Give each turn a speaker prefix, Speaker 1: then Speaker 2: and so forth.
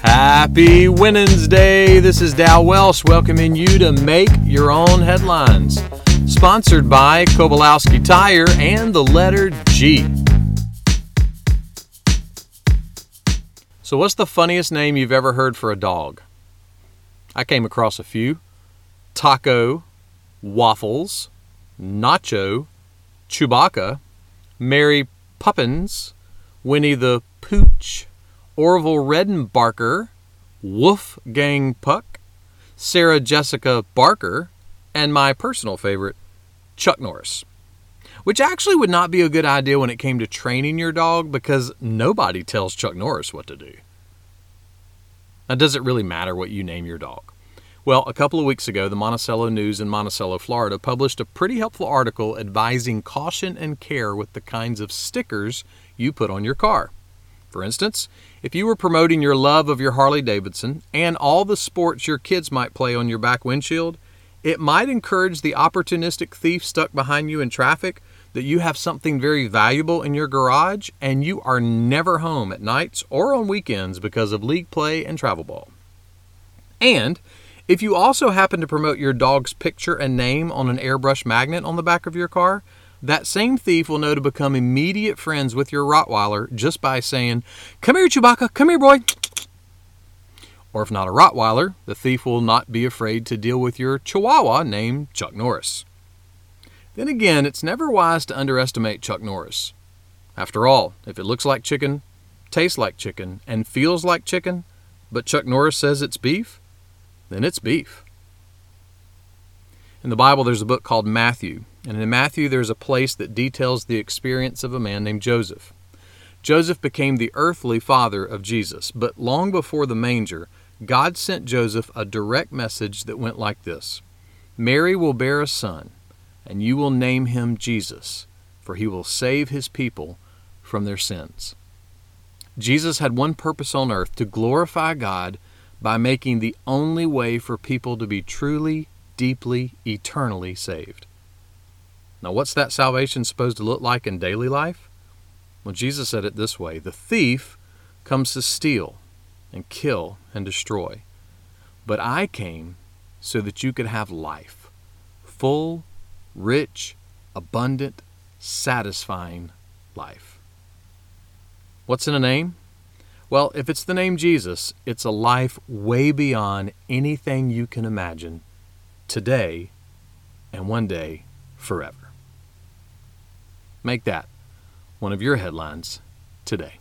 Speaker 1: Happy Wednesday. This is Dow Welsh welcoming you to Make Your Own Headlines. Sponsored by Kobolowski Tire and the letter G. So, what's the funniest name you've ever heard for a dog? I came across a few Taco, Waffles, Nacho, Chewbacca, Mary Puppins, Winnie the Pooch, Orville Redenbarker, Wolfgang Puck, Sarah Jessica Barker, and my personal favorite, Chuck Norris. Which actually would not be a good idea when it came to training your dog because nobody tells Chuck Norris what to do. Now, does it really matter what you name your dog? Well, a couple of weeks ago, the Monticello News in Monticello, Florida published a pretty helpful article advising caution and care with the kinds of stickers you put on your car. For instance, if you were promoting your love of your Harley Davidson and all the sports your kids might play on your back windshield, it might encourage the opportunistic thief stuck behind you in traffic that you have something very valuable in your garage and you are never home at nights or on weekends because of league play and travel ball. And if you also happen to promote your dog's picture and name on an airbrush magnet on the back of your car, that same thief will know to become immediate friends with your Rottweiler just by saying, Come here, Chewbacca, come here, boy. Or if not a Rottweiler, the thief will not be afraid to deal with your Chihuahua named Chuck Norris. Then again, it's never wise to underestimate Chuck Norris. After all, if it looks like chicken, tastes like chicken, and feels like chicken, but Chuck Norris says it's beef, then it's beef. In the Bible, there's a book called Matthew, and in Matthew, there's a place that details the experience of a man named Joseph. Joseph became the earthly father of Jesus, but long before the manger, God sent Joseph a direct message that went like this Mary will bear a son, and you will name him Jesus, for he will save his people from their sins. Jesus had one purpose on earth to glorify God by making the only way for people to be truly, deeply, eternally saved. Now, what's that salvation supposed to look like in daily life? Well, Jesus said it this way The thief comes to steal and kill and destroy. But I came so that you could have life full, rich, abundant, satisfying life. What's in a name? Well, if it's the name Jesus, it's a life way beyond anything you can imagine today and one day forever. Make that one of your headlines today.